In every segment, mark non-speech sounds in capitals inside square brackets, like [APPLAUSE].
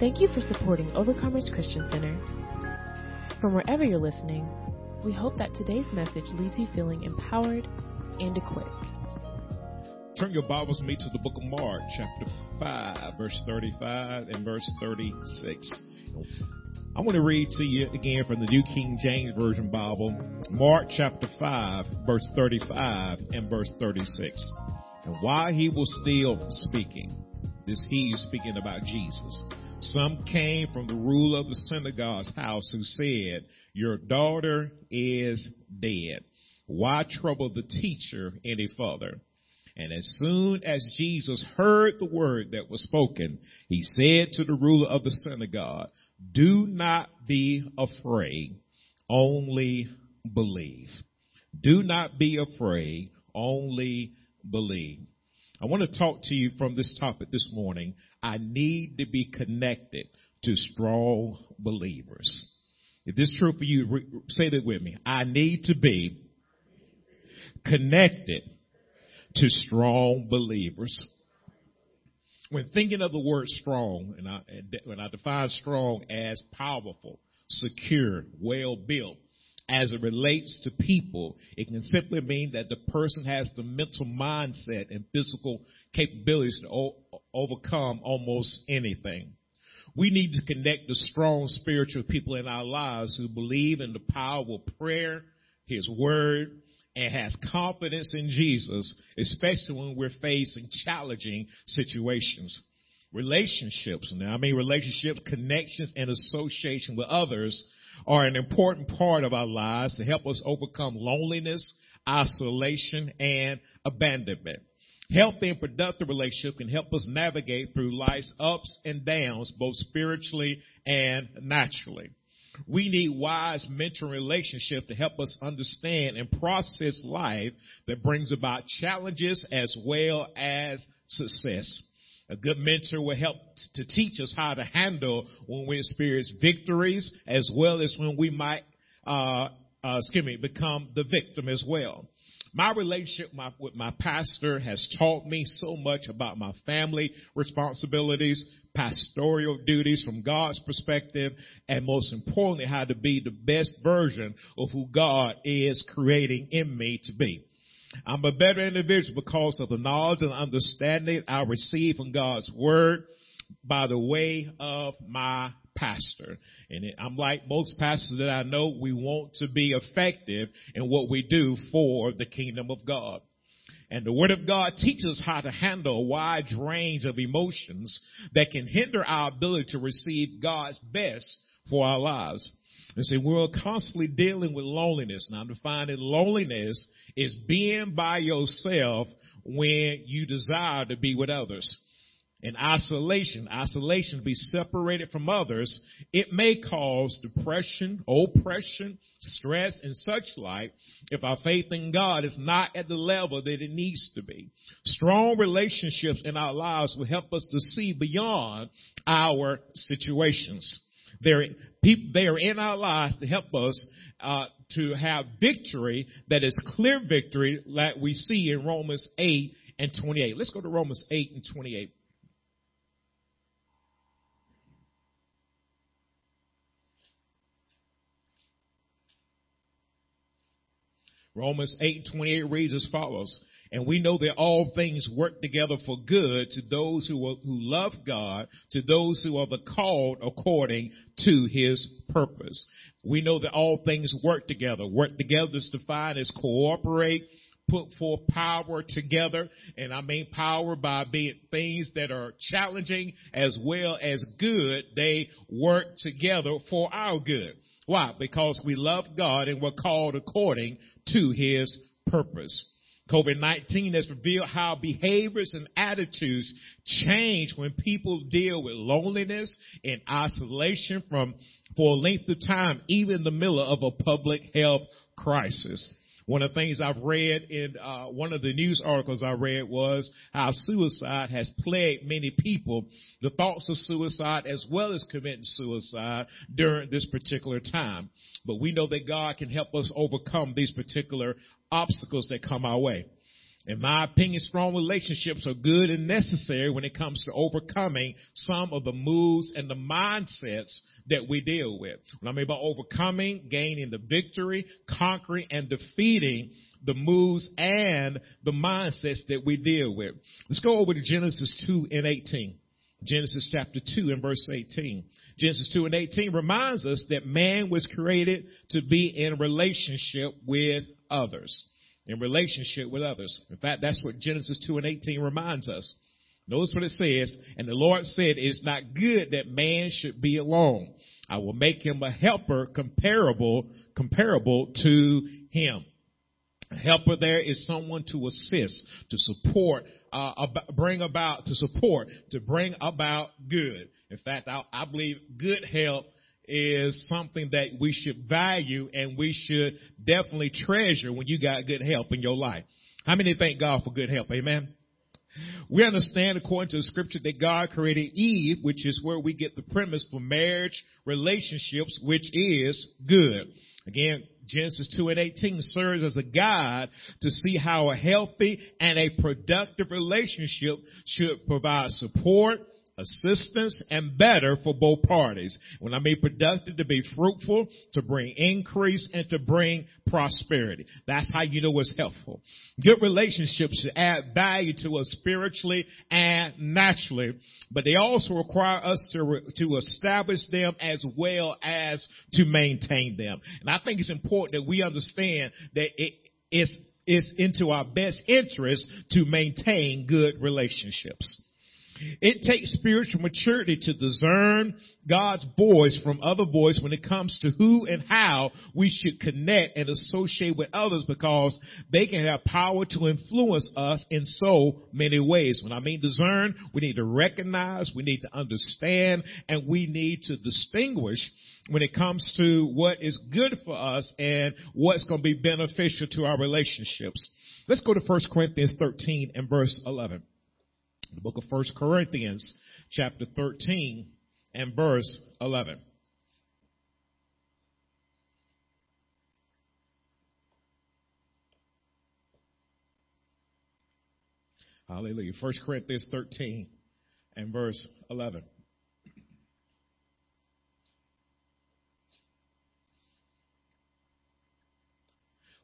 Thank you for supporting Overcomers Christian Center. From wherever you're listening, we hope that today's message leaves you feeling empowered and equipped. Turn your Bibles me to the book of Mark, chapter 5, verse 35 and verse 36. I want to read to you again from the New King James Version Bible, Mark chapter 5, verse 35 and verse 36. And while he was still speaking, this he is speaking about Jesus. Some came from the ruler of the synagogue's house who said, Your daughter is dead. Why trouble the teacher any further? And as soon as Jesus heard the word that was spoken, he said to the ruler of the synagogue, Do not be afraid, only believe. Do not be afraid, only believe. I want to talk to you from this topic this morning. I need to be connected to strong believers. If this is true for you, re- say that with me. I need to be connected to strong believers. When thinking of the word strong, and I, when I define strong as powerful, secure, well built, as it relates to people, it can simply mean that the person has the mental mindset and physical capabilities to o- overcome almost anything. We need to connect the strong spiritual people in our lives who believe in the power of prayer, His Word, and has confidence in Jesus, especially when we're facing challenging situations. Relationships, now I mean relationships, connections, and association with others are an important part of our lives to help us overcome loneliness, isolation, and abandonment. Healthy and productive relationship can help us navigate through life's ups and downs, both spiritually and naturally. We need wise mentoring relationship to help us understand and process life that brings about challenges as well as success. A good mentor will help to teach us how to handle when we experience victories as well as when we might, uh, uh, excuse me, become the victim as well. My relationship my, with my pastor has taught me so much about my family responsibilities, pastoral duties from God's perspective, and most importantly, how to be the best version of who God is creating in me to be. I'm a better individual because of the knowledge and understanding I receive from God's word by the way of my pastor. And I'm like most pastors that I know, we want to be effective in what we do for the kingdom of God. And the Word of God teaches how to handle a wide range of emotions that can hinder our ability to receive God's best for our lives. And see, we're constantly dealing with loneliness. Now, I'm defining loneliness is being by yourself when you desire to be with others. In isolation, isolation, to be separated from others, it may cause depression, oppression, stress, and such like if our faith in God is not at the level that it needs to be. Strong relationships in our lives will help us to see beyond our situations. They're, they are in our lives to help us uh, to have victory that is clear victory like we see in Romans 8 and 28. Let's go to Romans 8 and 28. Romans 8 and 28 reads as follows. And we know that all things work together for good to those who, are, who love God, to those who are the called according to his purpose. We know that all things work together. Work together is defined as cooperate, put forth power together. And I mean power by being things that are challenging as well as good. They work together for our good. Why? Because we love God and we're called according to his purpose. COVID-19 has revealed how behaviors and attitudes change when people deal with loneliness and isolation from for a length of time, even in the middle of a public health crisis. One of the things I've read in uh, one of the news articles I read was how suicide has plagued many people, the thoughts of suicide as well as committing suicide during this particular time. But we know that God can help us overcome these particular obstacles that come our way. In my opinion, strong relationships are good and necessary when it comes to overcoming some of the moves and the mindsets that we deal with. When I mean by overcoming, gaining the victory, conquering, and defeating the moves and the mindsets that we deal with. Let's go over to Genesis 2 and 18. Genesis chapter 2 and verse 18. Genesis 2 and 18 reminds us that man was created to be in relationship with others in relationship with others. In fact, that's what Genesis 2 and 18 reminds us. Notice what it says, and the Lord said, it's not good that man should be alone. I will make him a helper comparable, comparable to him. A helper there is someone to assist, to support, uh, bring about, to support, to bring about good. In fact, I, I believe good help is something that we should value and we should definitely treasure when you got good help in your life. How many thank God for good help? Amen. We understand according to the scripture that God created Eve, which is where we get the premise for marriage relationships, which is good. Again, Genesis 2 and 18 serves as a guide to see how a healthy and a productive relationship should provide support, assistance and better for both parties. When I mean productive, to be fruitful, to bring increase, and to bring prosperity. That's how you know it's helpful. Good relationships add value to us spiritually and naturally, but they also require us to, to establish them as well as to maintain them. And I think it's important that we understand that it is, it's into our best interest to maintain good relationships. It takes spiritual maturity to discern God's voice from other voice when it comes to who and how we should connect and associate with others because they can have power to influence us in so many ways. When I mean discern, we need to recognize, we need to understand, and we need to distinguish when it comes to what is good for us and what's going to be beneficial to our relationships. Let's go to 1 Corinthians 13 and verse 11. The book of First Corinthians, chapter 13 and verse 11. Hallelujah. First Corinthians 13 and verse 11.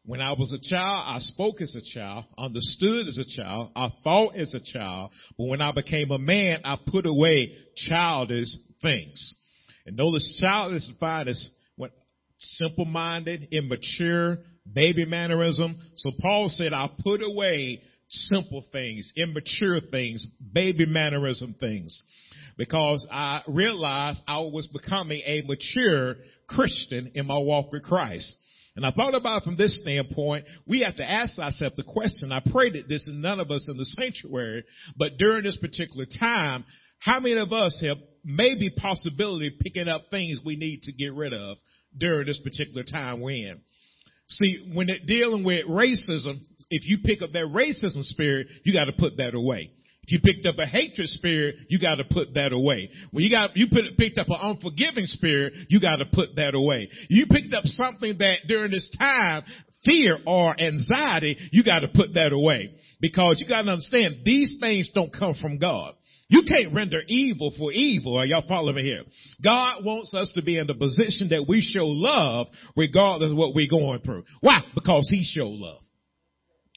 When I was a child, I spoke as a child, understood as a child, I thought as a child, but when I became a man, I put away childish things. And notice childish defined as what simple-minded, immature, baby mannerism. So Paul said, I put away simple things, immature things, baby mannerism things. Because I realized I was becoming a mature Christian in my walk with Christ. And I thought about from this standpoint, we have to ask ourselves the question. I pray that this is none of us in the sanctuary, but during this particular time, how many of us have maybe possibility picking up things we need to get rid of during this particular time we're in? See, when it dealing with racism, if you pick up that racism spirit, you got to put that away. If you picked up a hatred spirit, you got to put that away. When you got you put, picked up an unforgiving spirit, you got to put that away. You picked up something that during this time fear or anxiety, you got to put that away because you got to understand these things don't come from God. You can't render evil for evil. Are y'all following me here? God wants us to be in the position that we show love regardless of what we're going through. Why? Because He showed love.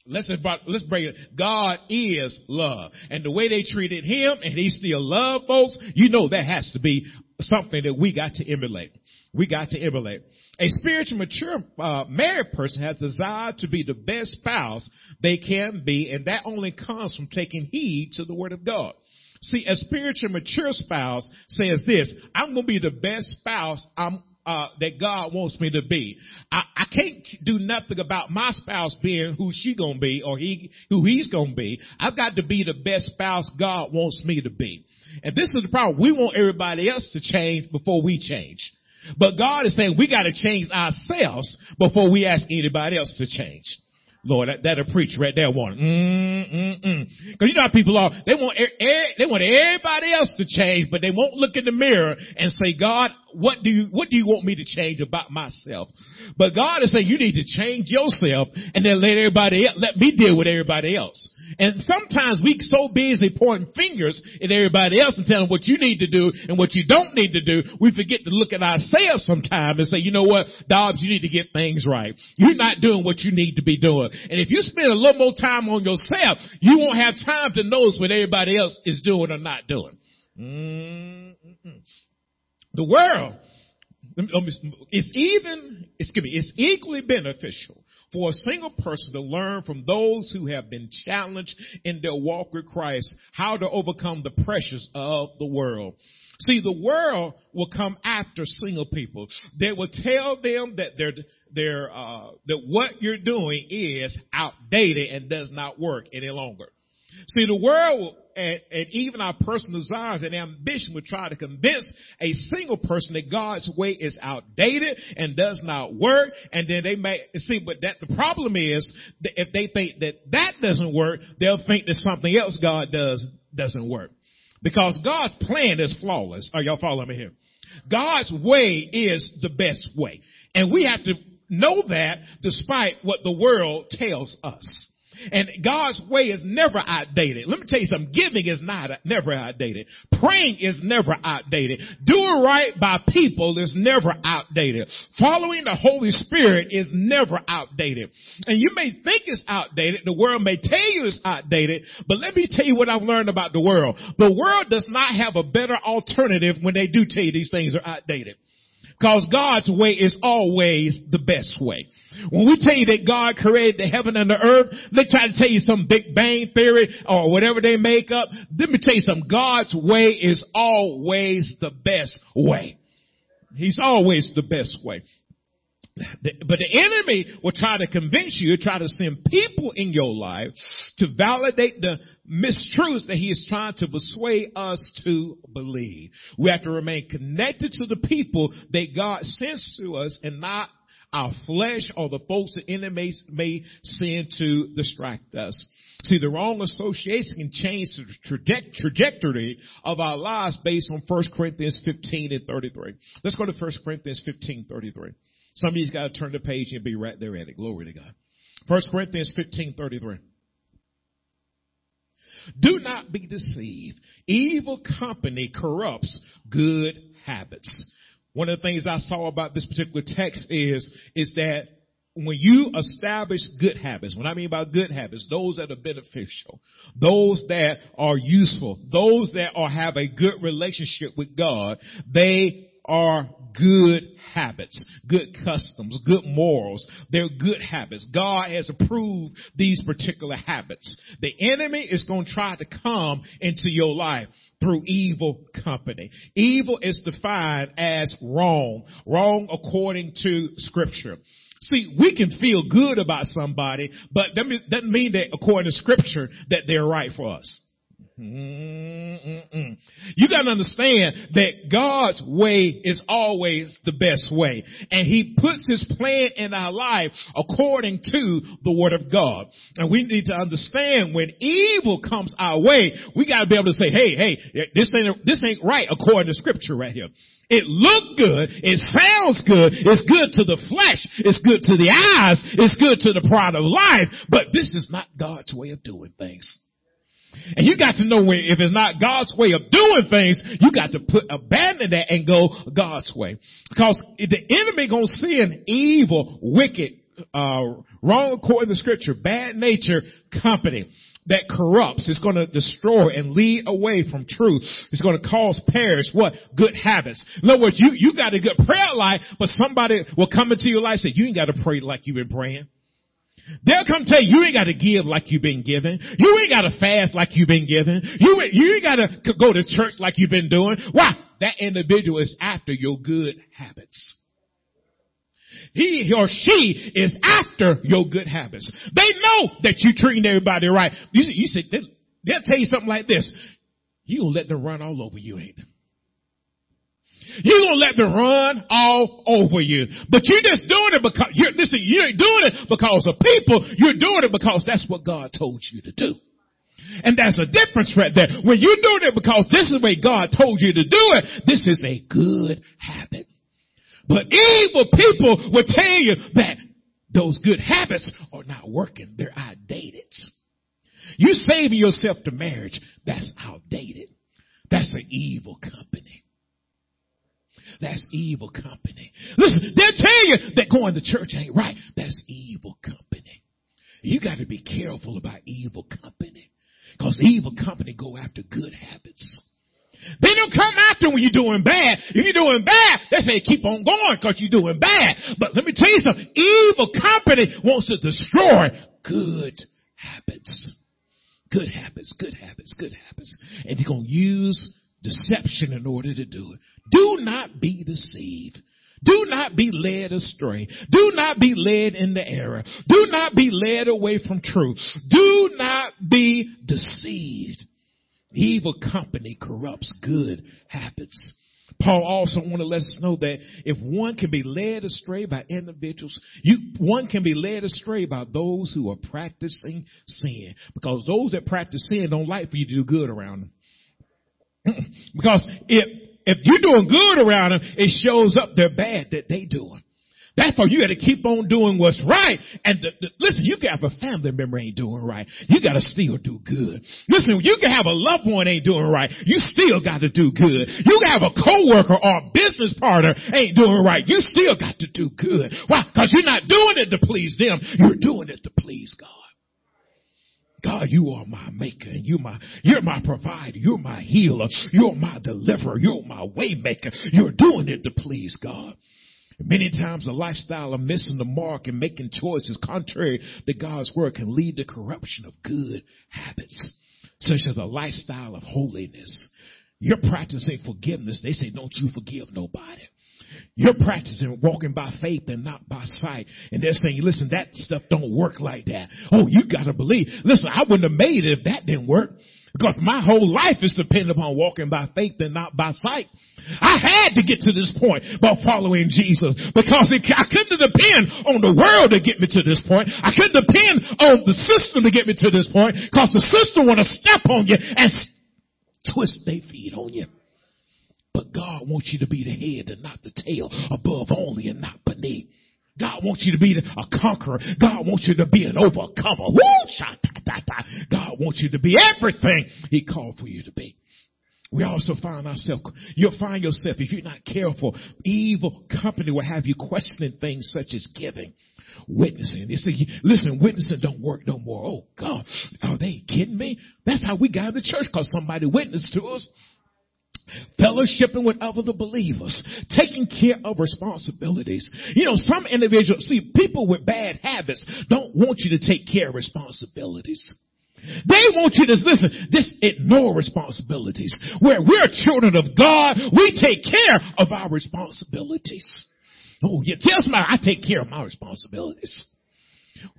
Let's let's it. God is love, and the way they treated him, and he still love folks. You know that has to be something that we got to emulate. We got to emulate. A spiritual mature uh, married person has desire to be the best spouse they can be, and that only comes from taking heed to the word of God. See, a spiritual mature spouse says this, I'm going to be the best spouse I'm uh, that God wants me to be. I, I can't do nothing about my spouse being who she gonna be or he who he's gonna be. I've got to be the best spouse God wants me to be. And this is the problem. We want everybody else to change before we change. But God is saying we got to change ourselves before we ask anybody else to change. Lord, that, that'll preach right there one. Mm, mm, mm. Cause you know how people are, they want, they want everybody else to change, but they won't look in the mirror and say, God, what do you, what do you want me to change about myself? But God is saying you need to change yourself and then let everybody, else, let me deal with everybody else. And sometimes we so busy pointing fingers at everybody else and telling what you need to do and what you don't need to do, we forget to look at ourselves sometimes and say, you know what, Dobbs, you need to get things right. You're not doing what you need to be doing. And if you spend a little more time on yourself, you won't have time to notice what everybody else is doing or not doing. Mm-mm. The world, is even, excuse me, it's equally beneficial for a single person to learn from those who have been challenged in their walk with Christ how to overcome the pressures of the world. See, the world will come after single people. They will tell them that they're, they're, uh, that what you're doing is outdated and does not work any longer. See, the world and, and, even our personal desires and ambition would try to convince a single person that God's way is outdated and does not work. And then they may see, but that the problem is that if they think that that doesn't work, they'll think that something else God does doesn't work. Because God's plan is flawless. Are y'all following me here? God's way is the best way. And we have to know that despite what the world tells us. And God's way is never outdated. Let me tell you something. Giving is not never outdated. Praying is never outdated. Doing right by people is never outdated. Following the Holy Spirit is never outdated. And you may think it's outdated. The world may tell you it's outdated. But let me tell you what I've learned about the world. The world does not have a better alternative when they do tell you these things are outdated. Cause God's way is always the best way. When we tell you that God created the heaven and the earth, they try to tell you some big bang theory or whatever they make up. Let me tell you something. God's way is always the best way. He's always the best way. But the enemy will try to convince you, try to send people in your life to validate the mistruths that he is trying to persuade us to believe. We have to remain connected to the people that God sends to us and not our flesh or the folks the enemy may send to distract us. See, the wrong association can change the trajectory of our lives based on 1 Corinthians 15 and 33. Let's go to 1 Corinthians 15, 33. Some of you's got to turn the page and be right there at it. Glory to God. 1 Corinthians 15, 33. Do not be deceived. Evil company corrupts good habits. One of the things I saw about this particular text is, is that when you establish good habits, what I mean by good habits, those that are beneficial, those that are useful, those that are have a good relationship with God, they are good habits, good customs, good morals. They're good habits. God has approved these particular habits. The enemy is going to try to come into your life through evil company. Evil is defined as wrong, wrong according to scripture. See, we can feel good about somebody, but that doesn't mean that according to scripture that they're right for us. Mm-mm-mm. You gotta understand that God's way is always the best way. And He puts His plan in our life according to the Word of God. And we need to understand when evil comes our way, we gotta be able to say, hey, hey, this ain't, this ain't right according to scripture right here. It looked good. It sounds good. It's good to the flesh. It's good to the eyes. It's good to the pride of life. But this is not God's way of doing things. And you got to know when, if it's not God's way of doing things, you got to put, abandon that and go God's way. Because the enemy gonna send evil, wicked, uh, wrong according to scripture, bad nature company that corrupts. It's going to destroy and lead away from truth. It's going to cause perish what? Good habits. In other words, you, you got a good prayer life, but somebody will come into your life and say, you ain't got to pray like you've been praying. They'll come tell you, you ain't got to give like you've been given. You ain't got to fast like you've been given. You, you ain't got to go to church like you've been doing. Why? That individual is after your good habits. He or she is after your good habits. They know that you're treating everybody right. You, you said, they'll tell you something like this. You let them run all over you, ain't You're gonna let them run all over you. But you're just doing it because, you're, listen, you ain't doing it because of people. You're doing it because that's what God told you to do. And that's a difference right there. When you're doing it because this is the way God told you to do it, this is a good habit. But evil people will tell you that those good habits are not working. They're outdated. You saving yourself to marriage, that's outdated. That's an evil company. That's evil company. Listen, they'll tell you that going to church ain't right. That's evil company. You got to be careful about evil company. Cause evil company go after good habits. They don't come after when you're doing bad. If you're doing bad, they say keep on going because you're doing bad. But let me tell you something. Evil company wants to destroy good habits. Good habits, good habits, good habits. And they're going to use deception in order to do it. Do not be deceived. Do not be led astray. Do not be led into error. Do not be led away from truth. Do not be deceived. Evil company corrupts good habits. Paul also want to let us know that if one can be led astray by individuals, you, one can be led astray by those who are practicing sin. Because those that practice sin don't like for you to do good around them. Because if if you're doing good around them, it shows up they're bad that they doing. That's why you got to keep on doing what's right. And the, the, listen, you can have a family member ain't doing right. You got to still do good. Listen, you can have a loved one ain't doing right. You still got to do good. You can have a coworker or a business partner ain't doing right. You still got to do good. Why? Because you're not doing it to please them. You're doing it to please God. God, you are my maker and you my, you're my provider. You're my healer. You're my deliverer. You're my waymaker. You're doing it to please God. Many times a lifestyle of missing the mark and making choices contrary to God's word can lead to corruption of good habits, such as a lifestyle of holiness. You're practicing forgiveness. They say, don't you forgive nobody. You're practicing walking by faith and not by sight. And they're saying, listen, that stuff don't work like that. Oh, you gotta believe. Listen, I wouldn't have made it if that didn't work. Because my whole life is dependent upon walking by faith and not by sight. I had to get to this point by following Jesus because it, I couldn't depend on the world to get me to this point. I couldn't depend on the system to get me to this point because the system want to step on you and twist their feet on you. But God wants you to be the head and not the tail, above only and not beneath. God wants you to be a conqueror. God wants you to be an overcomer. Woo! God wants you to be everything He called for you to be. We also find ourselves, you'll find yourself, if you're not careful, evil company will have you questioning things such as giving, witnessing. You see, listen, witnessing don't work no more. Oh God, are they kidding me? That's how we got the church because somebody witnessed to us fellowshipping with other believers, taking care of responsibilities. You know, some individuals, see, people with bad habits don't want you to take care of responsibilities. They want you to listen, just ignore responsibilities. Where we're children of God, we take care of our responsibilities. Oh, yeah, tell somebody I take care of my responsibilities.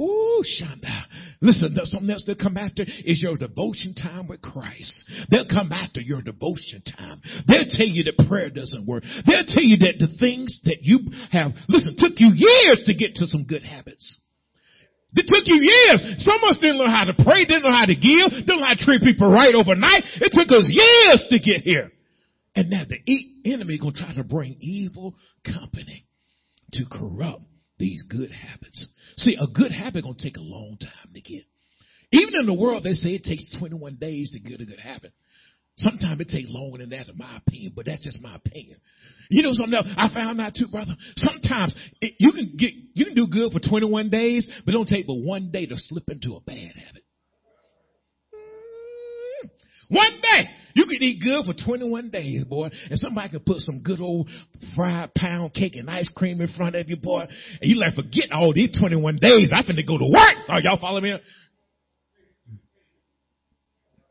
Ooh, Shanda. Listen, there's something else they'll come after is your devotion time with Christ. They'll come after your devotion time. They'll tell you that prayer doesn't work. They'll tell you that the things that you have, listen, took you years to get to some good habits. It took you years. Some of us didn't learn how to pray, didn't know how to give, didn't know how to treat people right overnight. It took us years to get here. And now the enemy gonna try to bring evil company to corrupt these good habits. See, a good habit gonna take a long time to get. Even in the world, they say it takes 21 days to get a good habit. Sometimes it takes longer than that, in my opinion, but that's just my opinion. You know something else? I found out too, brother. Sometimes it, you can get, you can do good for 21 days, but it don't take but one day to slip into a bad habit. One day. You can eat good for 21 days, boy. And somebody can put some good old fried pound cake and ice cream in front of you, boy. And you like, forget all these 21 days. I finna go to work. Are y'all following me?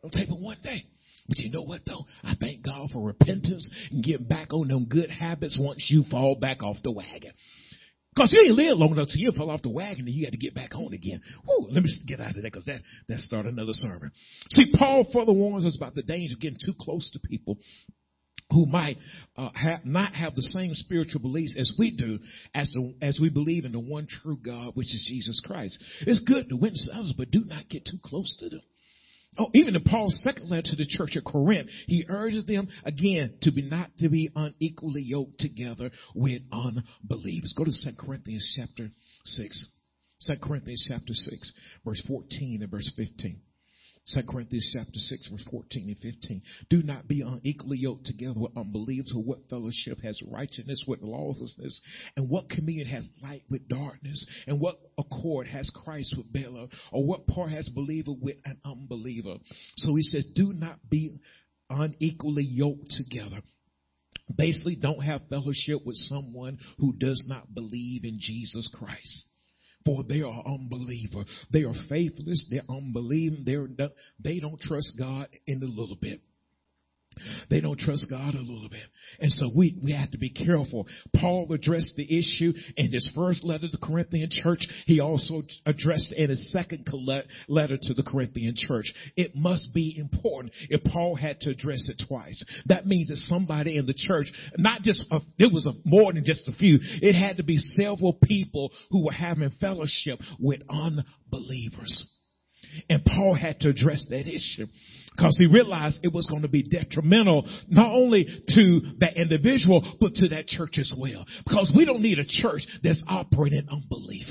Don't take but one day. But you know what though? I thank God for repentance and getting back on them good habits once you fall back off the wagon. Because you ain't live long enough till you fall off the wagon and you had to get back on again. Whew, let me get out of that because that, that started another sermon. See, Paul further warns us about the danger of getting too close to people who might uh, have, not have the same spiritual beliefs as we do, as the, as we believe in the one true God, which is Jesus Christ. It's good to witness others, but do not get too close to them. Oh, even in Paul's second letter to the church at Corinth, he urges them again to be not to be unequally yoked together with unbelievers. Go to 2 Corinthians chapter 6. 2 Corinthians chapter 6, verse 14 and verse 15. 2 Corinthians chapter 6 verse 14 and 15. Do not be unequally yoked together with unbelievers or what fellowship has righteousness with lawlessness and what communion has light with darkness and what accord has Christ with Belial or what part has believer with an unbeliever. So he says, do not be unequally yoked together. Basically, don't have fellowship with someone who does not believe in Jesus Christ for they are unbeliever. They are faithless. They're unbelieving. They're, they don't trust God in a little bit. They don't trust God a little bit. And so we, we have to be careful. Paul addressed the issue in his first letter to the Corinthian church. He also addressed in his second letter to the Corinthian church. It must be important if Paul had to address it twice. That means that somebody in the church, not just, a, it was a, more than just a few. It had to be several people who were having fellowship with unbelievers. And Paul had to address that issue because he realized it was going to be detrimental not only to that individual, but to that church as well. Because we don't need a church that's operating unbelief.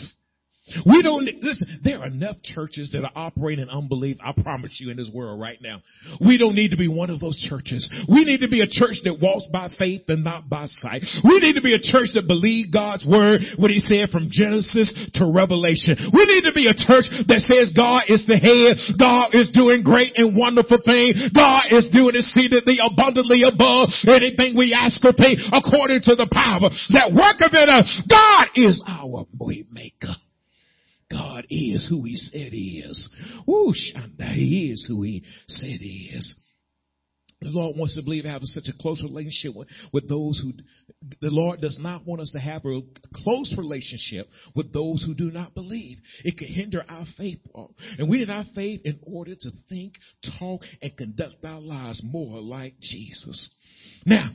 We don't, listen, there are enough churches that are operating unbelief, I promise you, in this world right now. We don't need to be one of those churches. We need to be a church that walks by faith and not by sight. We need to be a church that believes God's word, what he said from Genesis to Revelation. We need to be a church that says God is the head, God is doing great and wonderful things, God is doing exceedingly abundantly above anything we ask or think according to the power that worketh in us. God is our way maker. God is who he said he is. Woo, Shanda, he is who he said he is. The Lord wants to believe have such a close relationship with, with those who, the Lord does not want us to have a close relationship with those who do not believe. It could hinder our faith. And we need our faith in order to think, talk, and conduct our lives more like Jesus. Now,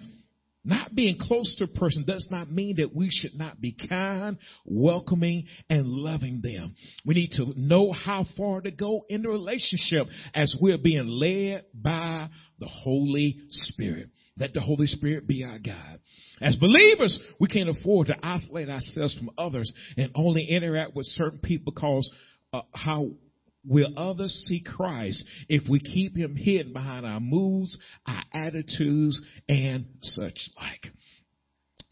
not being close to a person does not mean that we should not be kind, welcoming, and loving them. We need to know how far to go in the relationship as we're being led by the Holy Spirit. Let the Holy Spirit be our guide. As believers, we can't afford to isolate ourselves from others and only interact with certain people because uh, how will others see Christ if we keep him hidden behind our moods, our attitudes, and such like.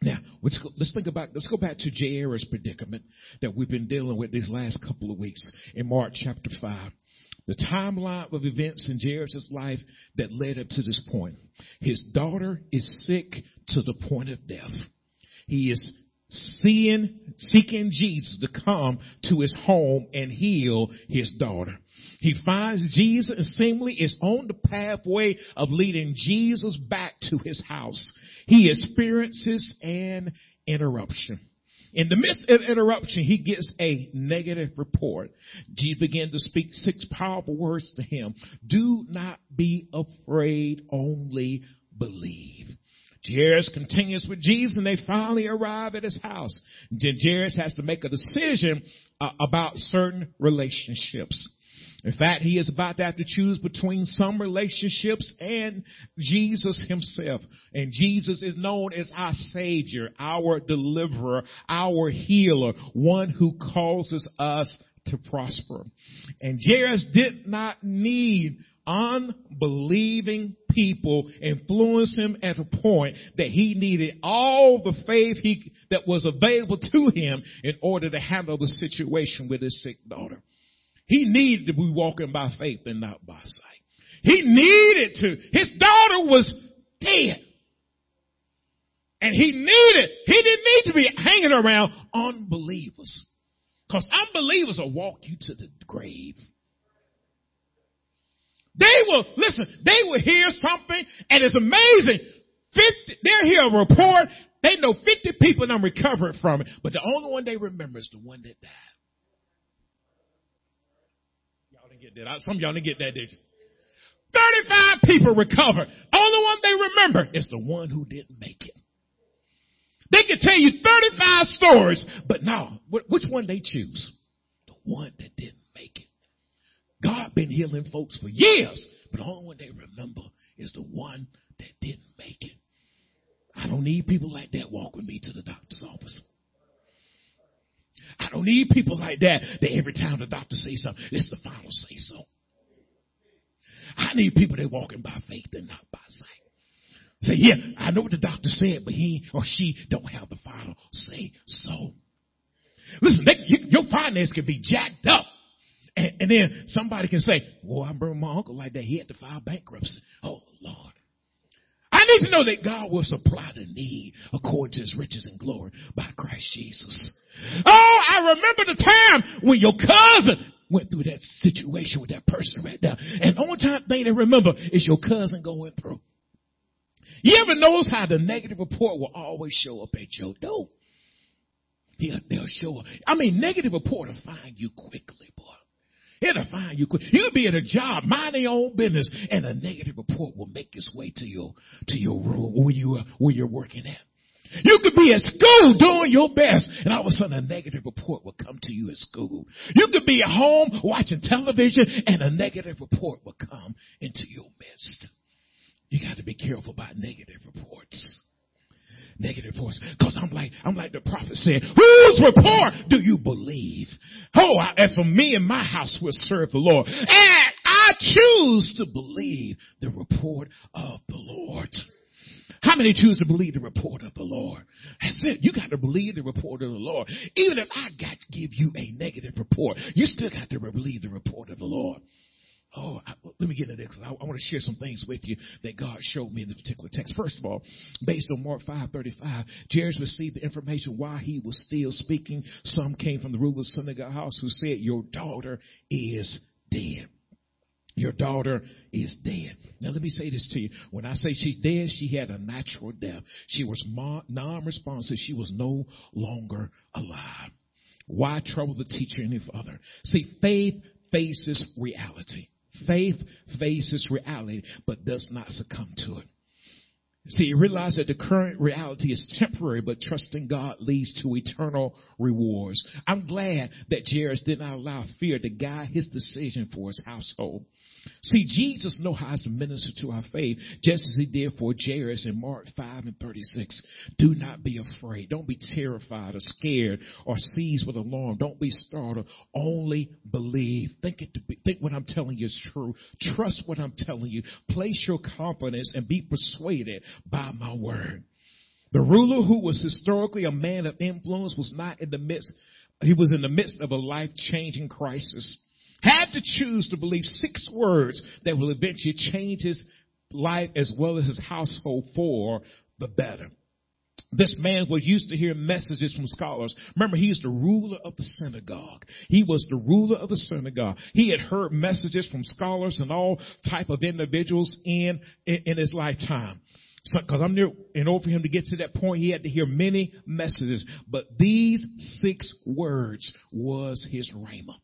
Now, let's, go, let's think about, let's go back to Jairus' predicament that we've been dealing with these last couple of weeks in Mark chapter 5. The timeline of events in Jairus' life that led up to this point. His daughter is sick to the point of death. He is seeing, seeking Jesus to come to his home and heal his daughter. He finds Jesus and seemingly is on the pathway of leading Jesus back to his house. He experiences an interruption. In the midst of interruption, he gets a negative report. Jesus began to speak six powerful words to him. Do not be afraid, only believe. Jairus continues with Jesus and they finally arrive at his house. Jairus has to make a decision uh, about certain relationships. In fact, he is about to have to choose between some relationships and Jesus himself. And Jesus is known as our savior, our deliverer, our healer, one who causes us to prosper. And Jairus did not need unbelieving people influenced him at a point that he needed all the faith he, that was available to him in order to handle the situation with his sick daughter. He needed to be walking by faith and not by sight. He needed to. His daughter was dead. And he needed, he didn't need to be hanging around unbelievers. Cause unbelievers will walk you to the grave. They will, listen, they will hear something and it's amazing. 50, they'll hear a report. They know 50 people I'm recovering from it, but the only one they remember is the one that died. Y'all didn't get that. Some of y'all didn't get that, did you? 35 people recover. Only one they remember is the one who didn't make it. They can tell you 35 stories, but now, which one they choose? The one that didn't make it. God been healing folks for years, but the only one they remember is the one that didn't make it. I don't need people like that walking me to the doctor's office. I don't need people like that that every time the doctor says something, it's the final say so. I need people that walking by faith and not by sight. Say, yeah, I know what the doctor said, but he or she don't have the final say so. Listen, they, you, your finance can be jacked up. And, and, then somebody can say, well, I remember my uncle like that. He had to file bankruptcy. Oh, Lord. I need to know that God will supply the need according to his riches and glory by Christ Jesus. Oh, I remember the time when your cousin went through that situation with that person right there. And the only time thing they remember is your cousin going through. You ever notice how the negative report will always show up at your door? Yeah, they'll show up. I mean, negative report will find you quickly. It'll find you quick. You'll be at a job, minding your own business, and a negative report will make its way to your to your room where you uh, are, where you're working at. You could be at school doing your best, and all of a sudden a negative report will come to you at school. You could be at home watching television, and a negative report will come into your midst. You got to be careful about negative reports. Negative reports. Cause I'm like, I'm like the prophet said, whose report do you believe? Oh, I, and for me and my house will serve the Lord. And I choose to believe the report of the Lord. How many choose to believe the report of the Lord? That's it. You got to believe the report of the Lord. Even if I got to give you a negative report, you still got to believe the report of the Lord. Oh, I, let me get into this. I, I want to share some things with you that God showed me in the particular text. First of all, based on Mark 5:35, Jairus received the information while he was still speaking. Some came from the ruler of the synagogue house who said, "Your daughter is dead." Your daughter is dead. Now let me say this to you. When I say she's dead, she had a natural death. She was non-responsive. She was no longer alive. Why trouble the teacher any further? See, faith faces reality. Faith faces reality, but does not succumb to it. See, you realize that the current reality is temporary, but trusting God leads to eternal rewards. I'm glad that Jairus did not allow fear to guide his decision for his household. See, Jesus knows how to minister to our faith, just as he did for Jairus in Mark 5 and 36. Do not be afraid. Don't be terrified or scared or seized with alarm. Don't be startled. Only believe. Think it to be, think what I'm telling you is true. Trust what I'm telling you. Place your confidence and be persuaded by my word. The ruler who was historically a man of influence was not in the midst, he was in the midst of a life changing crisis had to choose to believe six words that will eventually change his life as well as his household for the better. This man was used to hear messages from scholars. Remember, he's the ruler of the synagogue. He was the ruler of the synagogue. He had heard messages from scholars and all type of individuals in, in, in his lifetime. Because I'm near, in order for him to get to that point, he had to hear many messages. But these six words was his rhema.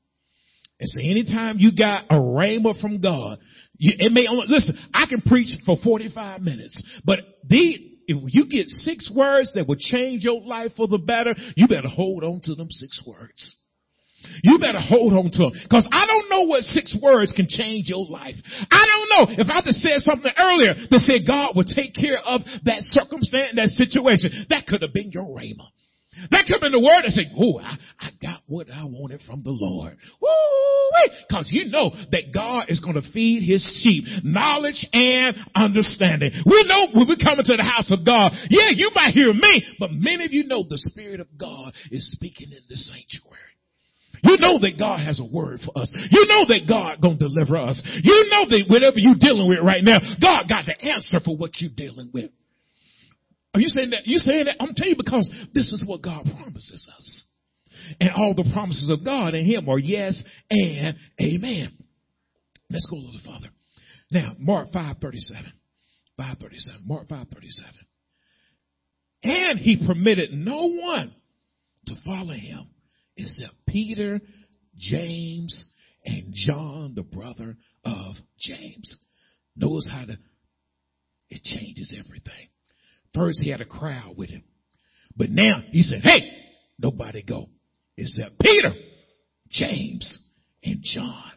And so anytime you got a rhema from God, you, it may only, listen, I can preach for 45 minutes, but the, if you get six words that will change your life for the better, you better hold on to them six words. You better hold on to them. Cause I don't know what six words can change your life. I don't know. If I just said something earlier that said God would take care of that circumstance, that situation, that could have been your rhema. That could have been the word that said, oh, I, I got what I wanted from the Lord. Woo! Cause you know that God is going to feed his sheep knowledge and understanding. We know when we come into the house of God, yeah, you might hear me, but many of you know the Spirit of God is speaking in the sanctuary. You know that God has a word for us. You know that God gonna deliver us. You know that whatever you're dealing with right now, God got the answer for what you're dealing with. Are you saying that? You saying that? I'm telling you because this is what God promises us. And all the promises of God and Him are yes and amen. Let's go to the Father. Now, Mark 537. 537. Mark 537. And he permitted no one to follow him except Peter, James, and John, the brother of James. Notice how the, it changes changes everything. First, he had a crowd with him. But now he said, hey, nobody go except Peter, James, and John.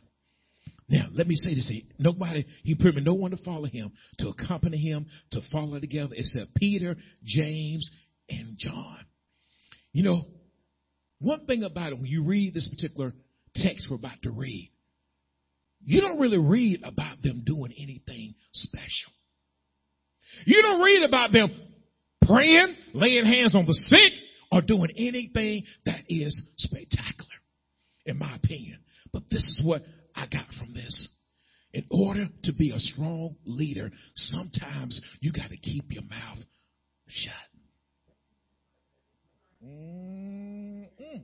Now, let me say this. Nobody, he permitted no one to follow him, to accompany him, to follow together except Peter, James, and John. You know, one thing about it, when you read this particular text we're about to read, you don't really read about them doing anything special. You don't read about them praying, laying hands on the sick, or doing anything that is spectacular, in my opinion. But this is what I got from this. In order to be a strong leader, sometimes you got to keep your mouth shut. Mm-mm.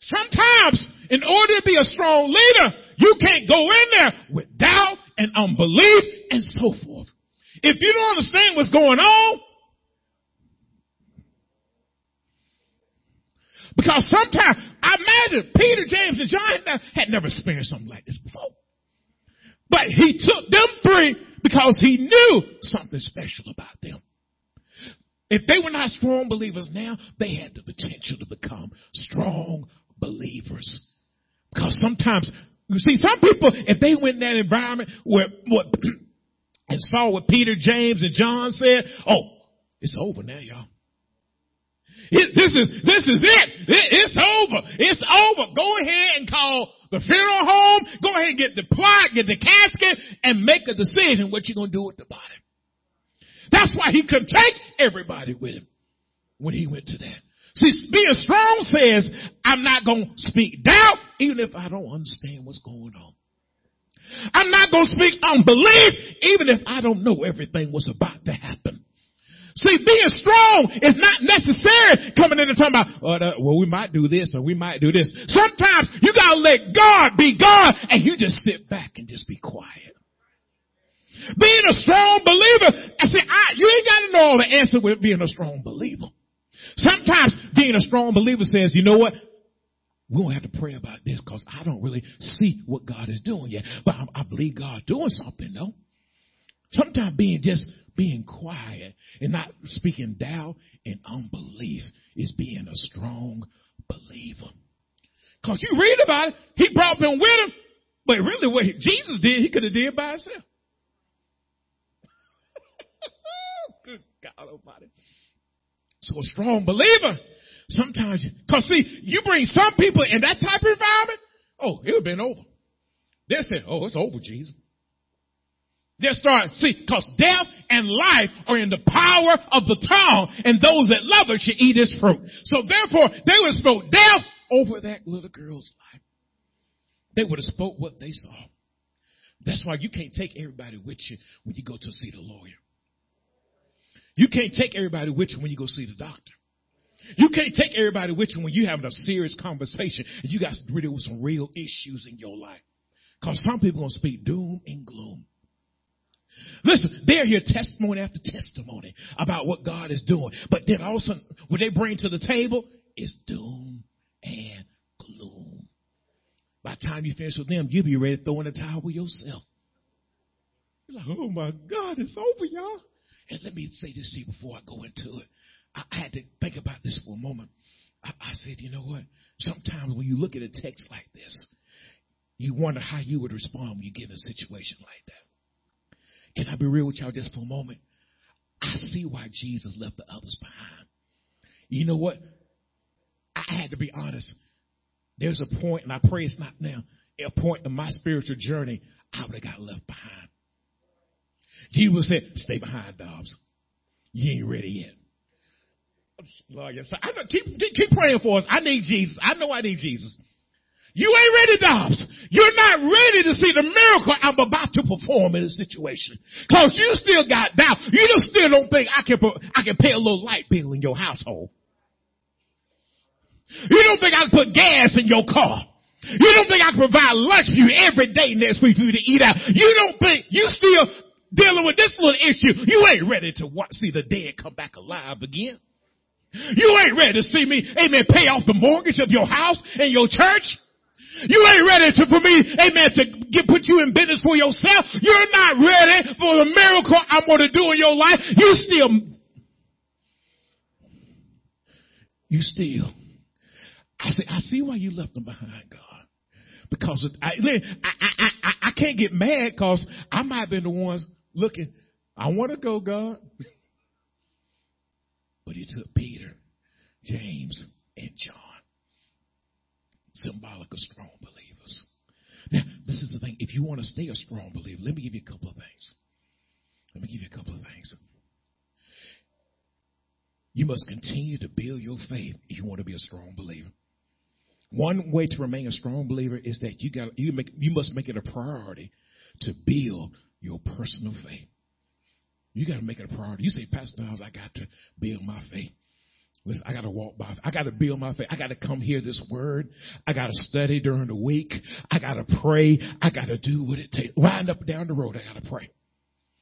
Sometimes, in order to be a strong leader, you can't go in there with doubt and unbelief and so forth. If you don't understand what's going on, because sometimes, I imagine Peter, James, and John had never experienced something like this before. But he took them three because he knew something special about them. If they were not strong believers now, they had the potential to become strong believers. Because sometimes, you see, some people, if they went in that environment where what [CLEARS THROAT] and saw what Peter, James, and John said, oh, it's over now, y'all. It, this is this is it. it. It's over. It's over. Go ahead and call the funeral home. Go ahead and get the plot, get the casket, and make a decision what you're gonna do with the body. That's why he could take everybody with him when he went to that. See, being strong says, I'm not going to speak doubt, even if I don't understand what's going on. I'm not going to speak unbelief, even if I don't know everything was about to happen. See, being strong is not necessary coming in and talking about, oh, well, we might do this or we might do this. Sometimes you gotta let God be God and you just sit back and just be quiet. Being a strong believer, I say, I, you ain't got to know all the answer with being a strong believer. Sometimes being a strong believer says, you know what? We don't have to pray about this because I don't really see what God is doing yet. But I, I believe God doing something though. Sometimes being just being quiet and not speaking doubt and unbelief is being a strong believer. Cause you read about it, he brought them with him, but really what Jesus did, he could have did by himself. [LAUGHS] Good God Almighty. So a strong believer, sometimes, cause see, you bring some people in that type of environment, oh, it would have been over. They said, oh, it's over, Jesus. They'll start, see, cause death and life are in the power of the tongue, and those that love it should eat its fruit. So therefore, they would have spoke death over that little girl's life. They would have spoke what they saw. That's why you can't take everybody with you when you go to see the lawyer. You can't take everybody with you when you go see the doctor. You can't take everybody with you when you're having a serious conversation and you got to deal with some real issues in your life. Cause some people gonna speak doom and gloom. Listen, they're here testimony after testimony about what God is doing. But then all of a sudden, what they bring to the table is doom and gloom. By the time you finish with them, you'll be ready to throw in the towel yourself. You're like, oh my God, it's over, y'all. And let me say this to you before I go into it. I, had to think about this for a moment. I, I said, you know what? Sometimes when you look at a text like this, you wonder how you would respond when you get in a situation like that. Can I be real with y'all just for a moment? I see why Jesus left the others behind. You know what? I had to be honest. There's a point, and I pray it's not now, a point in my spiritual journey I would have got left behind. Jesus said, stay behind, Dobbs. You ain't ready yet. Lord, yes, I know, keep, keep praying for us. I need Jesus. I know I need Jesus. You ain't ready, Dobbs. You're not ready to see the miracle I'm about to perform in a situation. Cause you still got doubt. You just still don't think I can, I can pay a little light bill in your household. You don't think I can put gas in your car. You don't think I can provide lunch for you every day next week for you to eat out. You don't think you still dealing with this little issue, you ain't ready to watch, see the dead come back alive again. You ain't ready to see me, amen, pay off the mortgage of your house and your church. You ain't ready to, for me, amen, to get, put you in business for yourself. You're not ready for the miracle I'm going to do in your life. You still, you still, I say, I see why you left them behind, God. Because I, I, I, I, I can't get mad because I might have been the ones looking, I want to go, God. [LAUGHS] But he took Peter, James, and John. Symbolic of strong believers. Now, this is the thing. If you want to stay a strong believer, let me give you a couple of things. Let me give you a couple of things. You must continue to build your faith if you want to be a strong believer. One way to remain a strong believer is that you got you make you must make it a priority to build your personal faith. You got to make it a priority. You say, Pastor Niles, I got to build my faith. Listen, I got to walk by. I got to build my faith. I got to come hear this word. I got to study during the week. I got to pray. I got to do what it takes. Wind up down the road. I got to pray.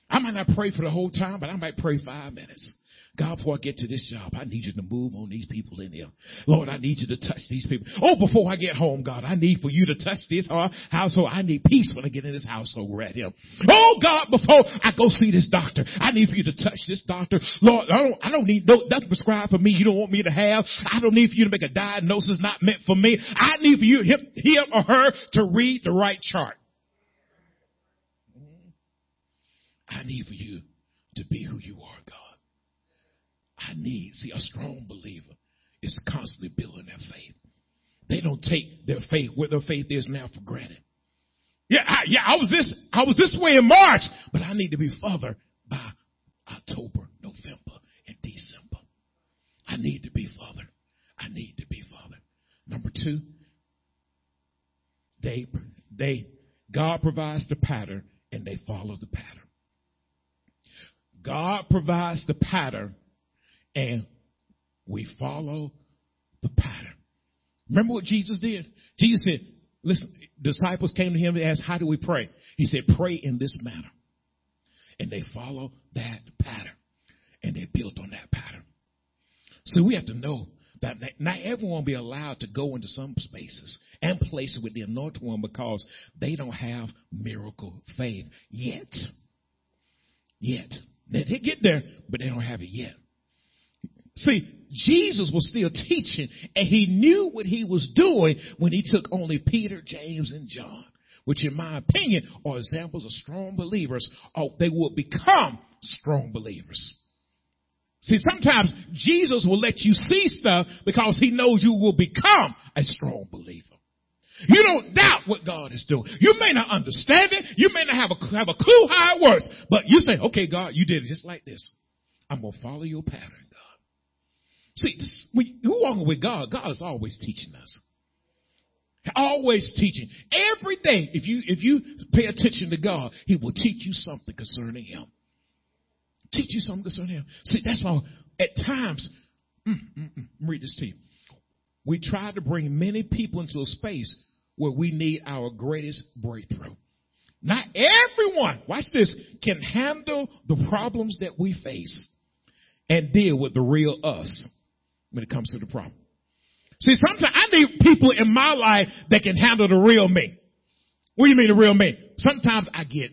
I might not pray for the whole time, but I might pray five minutes. God, before I get to this job, I need you to move on these people in here. Lord, I need you to touch these people. Oh, before I get home, God, I need for you to touch this household. I need peace when I get in this household right here. Oh, God, before I go see this doctor, I need for you to touch this doctor. Lord, I don't, I don't need no, nothing prescribed for me you don't want me to have. I don't need for you to make a diagnosis not meant for me. I need for you, him, him or her, to read the right chart. I need for you to be who you are, God. I need. See, a strong believer is constantly building their faith. They don't take their faith, where their faith is now for granted. Yeah, I, yeah, I was this, I was this way in March, but I need to be further by October, November, and December. I need to be further. I need to be further. Number two, they, they, God provides the pattern and they follow the pattern. God provides the pattern and we follow the pattern. Remember what Jesus did? Jesus said, listen, disciples came to him and asked, how do we pray? He said, pray in this manner. And they follow that pattern. And they built on that pattern. So we have to know that not everyone will be allowed to go into some spaces and places with the anointed one because they don't have miracle faith yet. Yet. They get there, but they don't have it yet. See, Jesus was still teaching and he knew what he was doing when he took only Peter, James, and John, which in my opinion are examples of strong believers or they will become strong believers. See, sometimes Jesus will let you see stuff because he knows you will become a strong believer. You don't doubt what God is doing. You may not understand it. You may not have a, have a clue how it works, but you say, okay, God, you did it just like this. I'm going to follow your pattern. See, we, we're walking with God. God is always teaching us. Always teaching. Every day, if you, if you pay attention to God, He will teach you something concerning Him. Teach you something concerning Him. See, that's why at times, mm, mm, mm, read this to you. We try to bring many people into a space where we need our greatest breakthrough. Not everyone, watch this, can handle the problems that we face and deal with the real us when it comes to the problem. See, sometimes I need people in my life that can handle the real me. What do you mean the real me? Sometimes I get,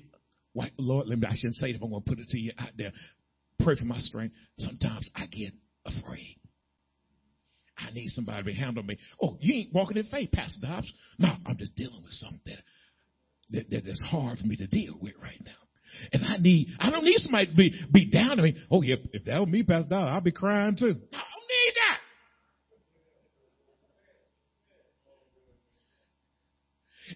what, Lord, let me, I shouldn't say it if I'm going to put it to you out there. Pray for my strength. Sometimes I get afraid. I need somebody to handle me. Oh, you ain't walking in faith, Pastor Dobbs. No, I'm just dealing with something that, that, that is hard for me to deal with right now. And I need, I don't need somebody to be, be down to me. Oh yeah, if that was me, Pastor Dobbs, I'd be crying too. No, need that.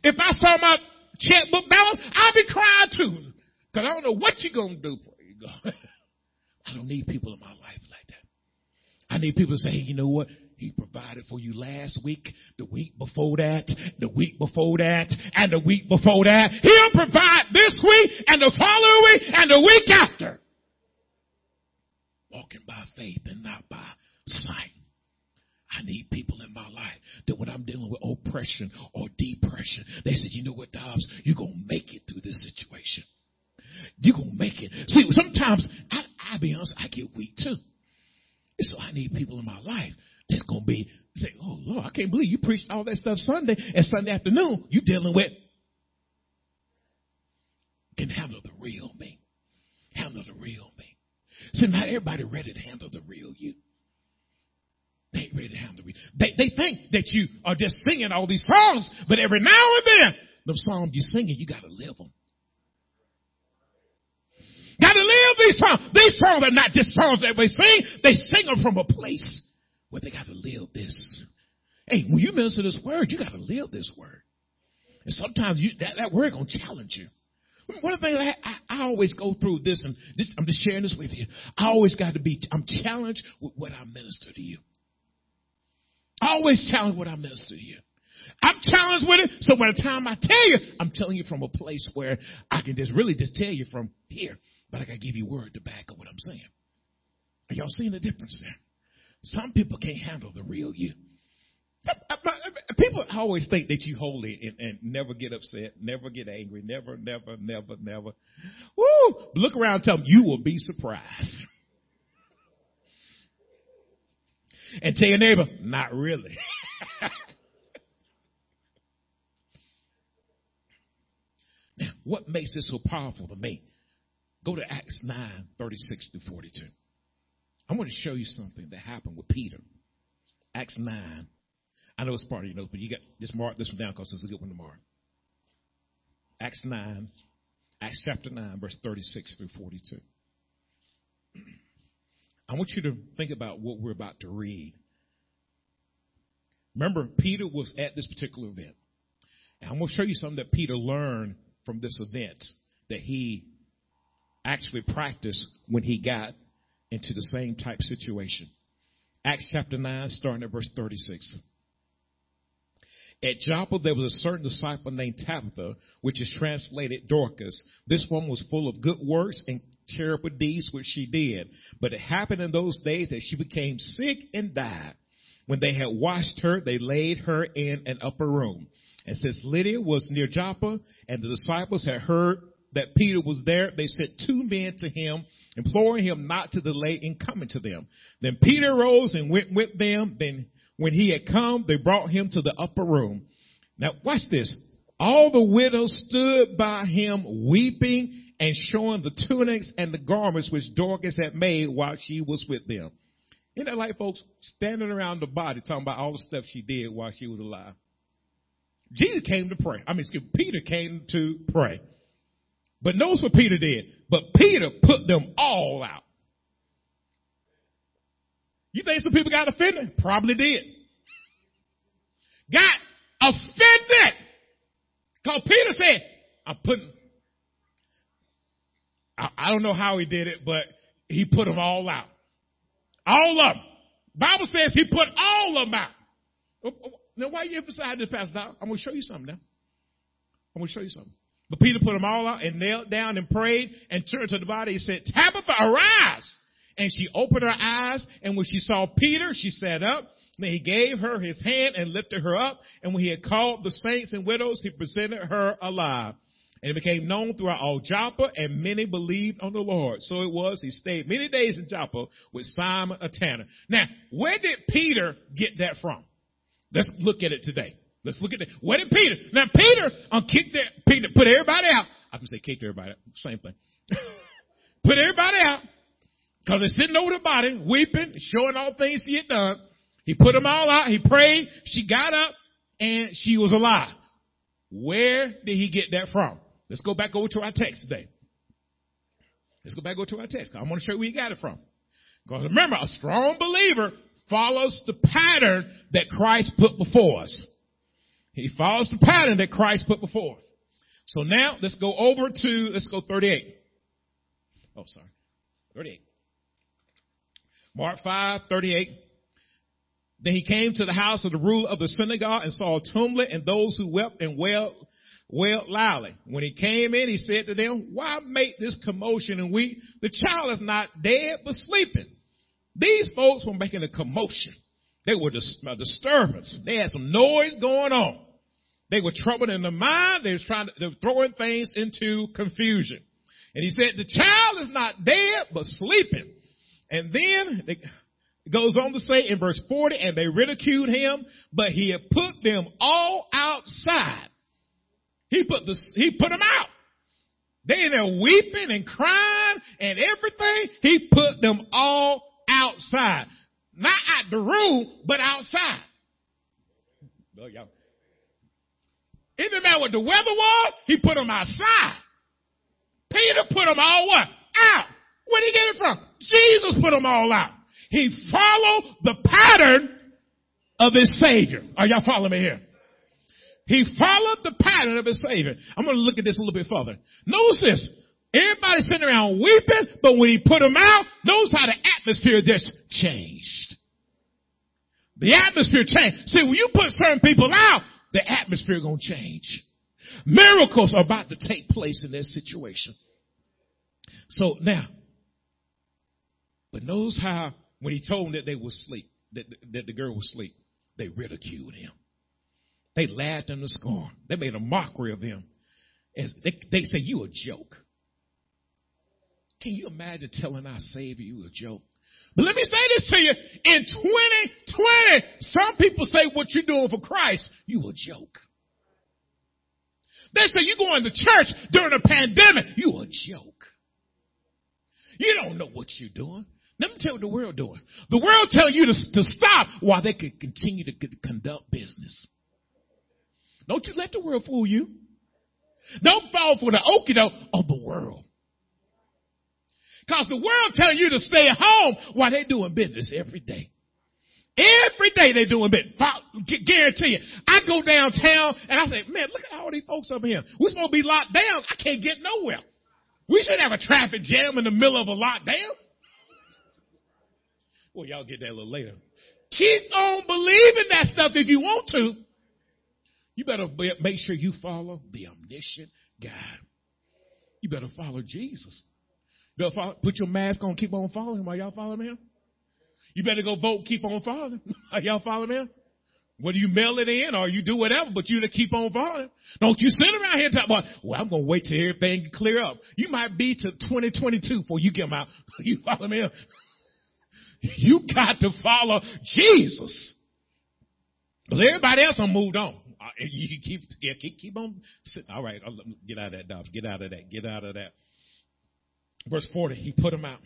If I saw my checkbook balance, I'd be crying too. Cause I don't know what you're going to do God. [LAUGHS] I don't need people in my life like that. I need people to say, hey, you know what? He provided for you last week, the week before that, the week before that, and the week before that. He'll provide this week and the following week and the week after. Walking by faith and not by sight. I need people my life that when I'm dealing with oppression or depression, they said, you know what, Dobbs, you're going to make it through this situation. You're going to make it. See, sometimes, I, I'll be honest, I get weak too. So I need people in my life There's going to be, say, oh Lord, I can't believe you preached all that stuff Sunday and Sunday afternoon you dealing with can handle the real me. Handle the real me. See, not everybody ready to handle the real you. They ain't ready to handle real. They, they think that you are just singing all these songs, but every now and then, the songs you're singing, you gotta live them. Gotta live these songs. These songs are not just songs that we sing. They sing them from a place where they gotta live this. Hey, when you minister this word, you gotta live this word. And sometimes you, that, that word gonna challenge you. One of the things I, I, I always go through this, and this, I'm just sharing this with you. I always got to be, I'm challenged with what I minister to you. Always challenge what I minister to you. I'm challenged with it. So by the time I tell you, I'm telling you from a place where I can just really just tell you from here, but I got to give you word to back up what I'm saying. Are y'all seeing the difference there? Some people can't handle the real you. People always think that you holy and, and, never get upset, never get angry, never, never, never, never. Woo! Look around tell them you will be surprised. And tell your neighbor, not really. [LAUGHS] now, what makes this so powerful to me? Go to Acts 9, 36 to 42. I'm going to show you something that happened with Peter. Acts 9, I know it's part of your notes, but you got just mark this one down because it's a good one to mark. Acts 9, Acts chapter 9, verse 36 through 42. [CLEARS THROAT] I want you to think about what we're about to read. Remember, Peter was at this particular event. And I'm going to show you something that Peter learned from this event that he actually practiced when he got into the same type situation. Acts chapter 9, starting at verse 36. At Joppa, there was a certain disciple named Tabitha, which is translated Dorcas. This woman was full of good works and charitable deeds, which she did. But it happened in those days that she became sick and died. When they had washed her, they laid her in an upper room. And since Lydda was near Joppa and the disciples had heard that Peter was there, they sent two men to him, imploring him not to delay in coming to them. Then Peter rose and went with them. Then when he had come, they brought him to the upper room. Now watch this. All the widows stood by him weeping and showing the tunics and the garments which Dorcas had made while she was with them. Isn't that like folks standing around the body talking about all the stuff she did while she was alive? Jesus came to pray. I mean, me, Peter came to pray. But notice what Peter did. But Peter put them all out. You think some people got offended? Probably did. Got offended. Cause Peter said, I'm putting, I, I don't know how he did it, but he put them all out. All of them. Bible says he put all of them out. Oh, oh, now why you emphasize this, Pastor Doc? I'm going to show you something now. I'm going to show you something. But Peter put them all out and knelt down and prayed and turned to the body. He said, Tabitha, arise. And she opened her eyes, and when she saw Peter, she sat up. Then he gave her his hand and lifted her up. And when he had called the saints and widows, he presented her alive. And it became known throughout all Joppa, and many believed on the Lord. So it was, he stayed many days in Joppa with Simon a tanner. Now, where did Peter get that from? Let's look at it today. Let's look at it. Where did Peter? Now, Peter um, kicked that, Peter put everybody out. I can say kicked everybody out. Same thing. [LAUGHS] put everybody out. Because they're sitting over the body, weeping, showing all things he had done. He put them all out. He prayed. She got up and she was alive. Where did he get that from? Let's go back over to our text today. Let's go back over to our text. I want to show you where you got it from. Because remember, a strong believer follows the pattern that Christ put before us. He follows the pattern that Christ put before us. So now let's go over to, let's go 38. Oh, sorry. 38. Mark 5, 38. Then he came to the house of the ruler of the synagogue and saw a tumult and those who wept and wailed, wailed loudly. When he came in, he said to them, why make this commotion and weep? The child is not dead, but sleeping. These folks were making a commotion. They were a disturbance. They had some noise going on. They were troubled in the mind. They was trying to, they were throwing things into confusion. And he said, the child is not dead, but sleeping. And then it goes on to say in verse 40, and they ridiculed him, but he had put them all outside. He put the, he put them out. They in there weeping and crying and everything. He put them all outside. Not at the room, but outside. Oh, y'all. It didn't matter what the weather was, he put them outside. Peter put them all what? Out. Where did he get it from? Jesus put them all out. He followed the pattern of his Savior. Are y'all following me here? He followed the pattern of his Savior. I'm going to look at this a little bit further. Notice this. Everybody sitting around weeping, but when he put them out, notice how the atmosphere just changed. The atmosphere changed. See, when you put certain people out, the atmosphere gonna change. Miracles are about to take place in this situation. So now, but notice how when he told them that they were asleep, that, that the girl was asleep, they ridiculed him. They laughed him to scorn. They made a mockery of him. As they, they say, you a joke. Can you imagine telling our Savior you a joke? But let me say this to you. In 2020, some people say what you're doing for Christ, you a joke. They say you going to church during a pandemic, you a joke. You don't know what you're doing. Let me tell you what the world doing. The world telling you to, to stop while they can continue to conduct business. Don't you let the world fool you. Don't fall for the okie doke of the world. Cause the world telling you to stay at home while they doing business every day. Every day they doing business. Guarantee you. I go downtown and I say, man, look at all these folks up here. We're supposed to be locked down. I can't get nowhere. We should have a traffic jam in the middle of a lockdown. Well, y'all get that a little later. Keep on believing that stuff if you want to. You better make sure you follow the omniscient God. You better follow Jesus. Put your mask on, keep on following him. Are y'all following him? You better go vote, keep on following. [LAUGHS] Are y'all following him? Whether you mail it in or you do whatever, but you to keep on following. Don't you sit around here talking about, well, I'm going to wait till everything clear up. You might be to 2022 before you get out. [LAUGHS] You follow me? [LAUGHS] You got to follow Jesus. Because everybody else have moved on. [LAUGHS] You keep, keep, keep on sitting. All right, get out of that, Dobbs. Get out of that. Get out of that. Verse 40, he put them out.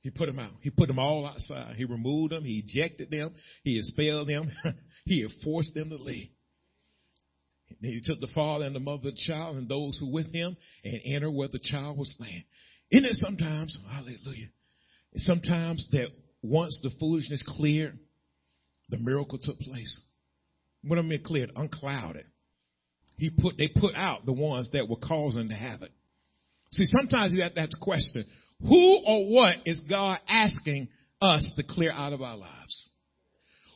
He put them out. He put them all outside. He removed them. He ejected them. He expelled them. [LAUGHS] he had forced them to leave. He took the father and the mother of the child and those who were with him and entered where the child was laying. Isn't it sometimes, hallelujah, sometimes that once the foolishness cleared, the miracle took place. What I mean cleared? Unclouded. He put, they put out the ones that were causing the havoc. See, sometimes you have to, have to question, who or what is God asking us to clear out of our lives?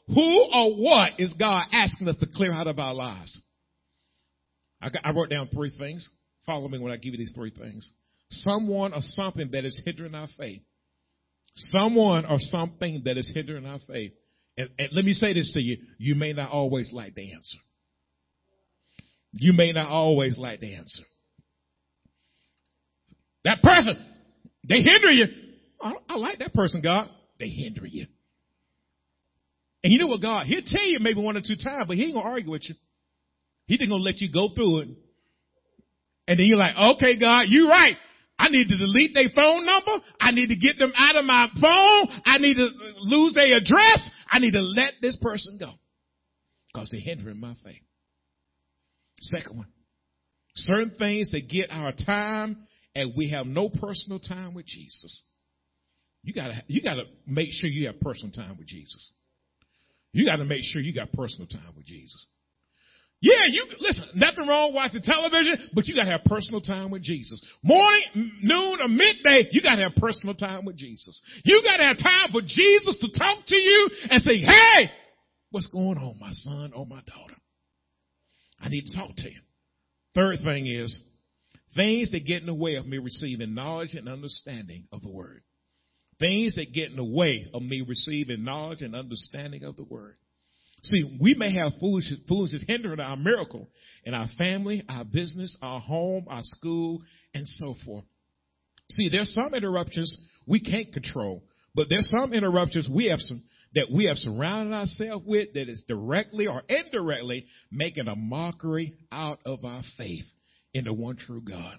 Who or what is God asking us to clear out of our lives? I, got, I wrote down three things. Follow me when I give you these three things. Someone or something that is hindering our faith. Someone or something that is hindering our faith. And, and let me say this to you. You may not always like the answer. You may not always like the answer. That person, they hinder you. I, I like that person, God. They hinder you. And you know what, God, he'll tell you maybe one or two times, but he ain't gonna argue with you. He just gonna let you go through it. And then you're like, okay, God, you're right. I need to delete their phone number. I need to get them out of my phone. I need to lose their address. I need to let this person go. Because they're hindering my faith. Second one. Certain things that get our time and we have no personal time with Jesus, you gotta, you gotta make sure you have personal time with Jesus. You gotta make sure you got personal time with Jesus. Yeah, you listen, nothing wrong watching television, but you gotta have personal time with Jesus. Morning, noon, or midday, you gotta have personal time with Jesus. You gotta have time for Jesus to talk to you and say, hey, what's going on, my son or my daughter? I need to talk to you. Third thing is, Things that get in the way of me receiving knowledge and understanding of the word. Things that get in the way of me receiving knowledge and understanding of the word. See, we may have foolishness, foolishness hindering our miracle in our family, our business, our home, our school, and so forth. See, there's some interruptions we can't control, But there's some interruptions we have some, that we have surrounded ourselves with that is directly or indirectly making a mockery out of our faith in the one true God.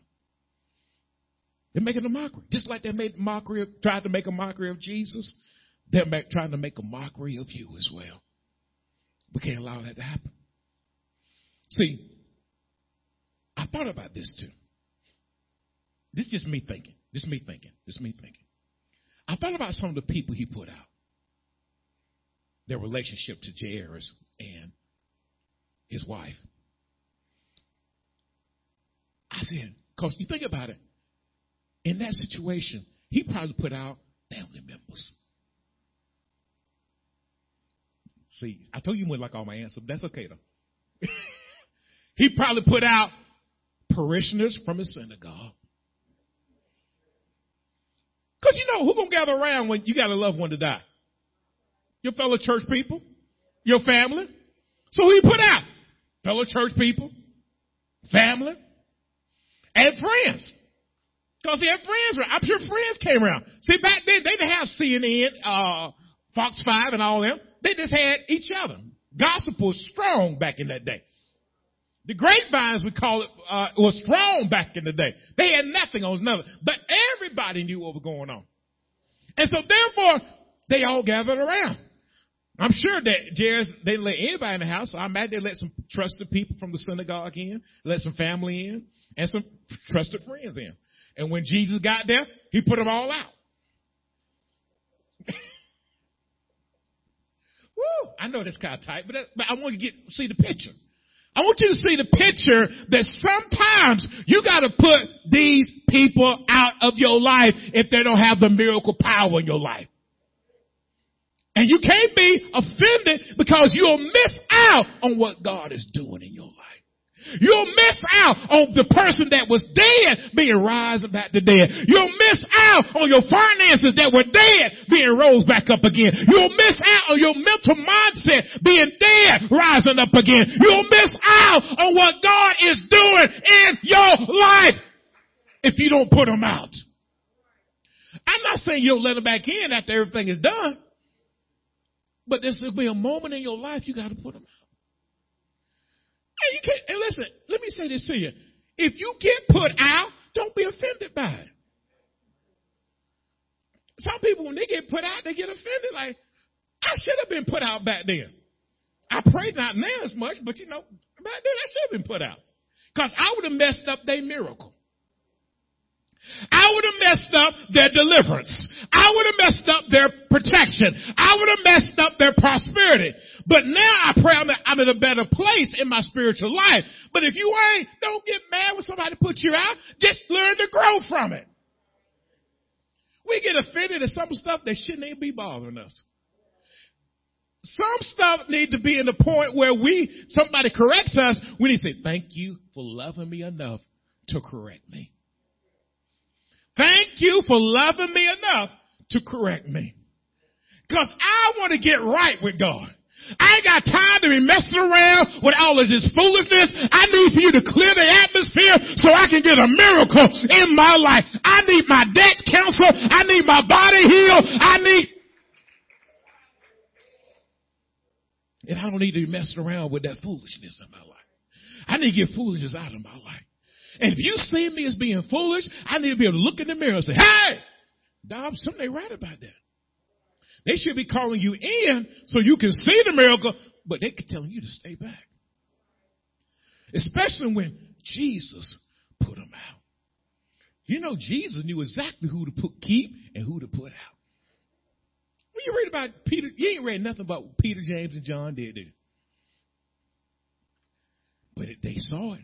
They're making a mockery. Just like they made mockery of, tried to make a mockery of Jesus, they're trying to make a mockery of you as well. We can't allow that to happen. See, I thought about this too. This is just me thinking. This is me thinking. This is me thinking. I thought about some of the people he put out. Their relationship to Jairus and his wife. I said, because you think about it, in that situation, he probably put out family members. See, I told you wouldn't like all my answers. That's okay though. [LAUGHS] he probably put out parishioners from his synagogue. Cause you know, who gonna gather around when you got a loved one to die? Your fellow church people? Your family? So who he put out? Fellow church people? Family? And friends. Cause he had friends. around. I'm sure friends came around. See, back then they didn't have CNN, uh, Fox 5 and all them. They just had each other. Gossip was strong back in that day. The grapevines, we call it, uh, was strong back in the day. They had nothing on another, but everybody knew what was going on. And so therefore, they all gathered around. I'm sure that Jairus, they let anybody in the house. So I imagine they let some trusted people from the synagogue in, let some family in, and some trusted friends in. And when Jesus got there, he put them all out. Woo! I know that's kind of tight, but, that, but I want to get see the picture. I want you to see the picture that sometimes you got to put these people out of your life if they don't have the miracle power in your life. And you can't be offended because you'll miss out on what God is doing in your life. You'll miss out on the person that was dead being rising back to dead. You'll miss out on your finances that were dead being rose back up again. You'll miss out on your mental mindset being dead rising up again. You'll miss out on what God is doing in your life if you don't put them out. I'm not saying you don't let them back in after everything is done. But there's will be a moment in your life you got to put them out. And you can't, and listen, let me say this to you. If you get put out, don't be offended by it. Some people, when they get put out, they get offended. Like, I should have been put out back then. I pray not now as much, but you know, back then I should have been put out. Because I would have messed up their miracle. I would have messed up their deliverance. I would have messed up their protection. I would have messed up their prosperity. But now I pray I'm, I'm in a better place in my spiritual life. But if you ain't, don't get mad when somebody puts you out. Just learn to grow from it. We get offended at some stuff that shouldn't even be bothering us. Some stuff need to be in the point where we, somebody corrects us, we need to say, thank you for loving me enough to correct me. Thank you for loving me enough to correct me. Cause I want to get right with God. I ain't got time to be messing around with all of this foolishness. I need for you to clear the atmosphere so I can get a miracle in my life. I need my debts canceled. I need my body healed. I need. And I don't need to be messing around with that foolishness in my life. I need to get foolishness out of my life. And if you see me as being foolish, I need to be able to look in the mirror and say, hey, Dom, something ain't right about that. They should be calling you in so you can see the miracle, but they could telling you to stay back. Especially when Jesus put them out. You know, Jesus knew exactly who to put, keep and who to put out. When you read about Peter, you ain't read nothing about Peter, James, and John did, did you? But they saw it.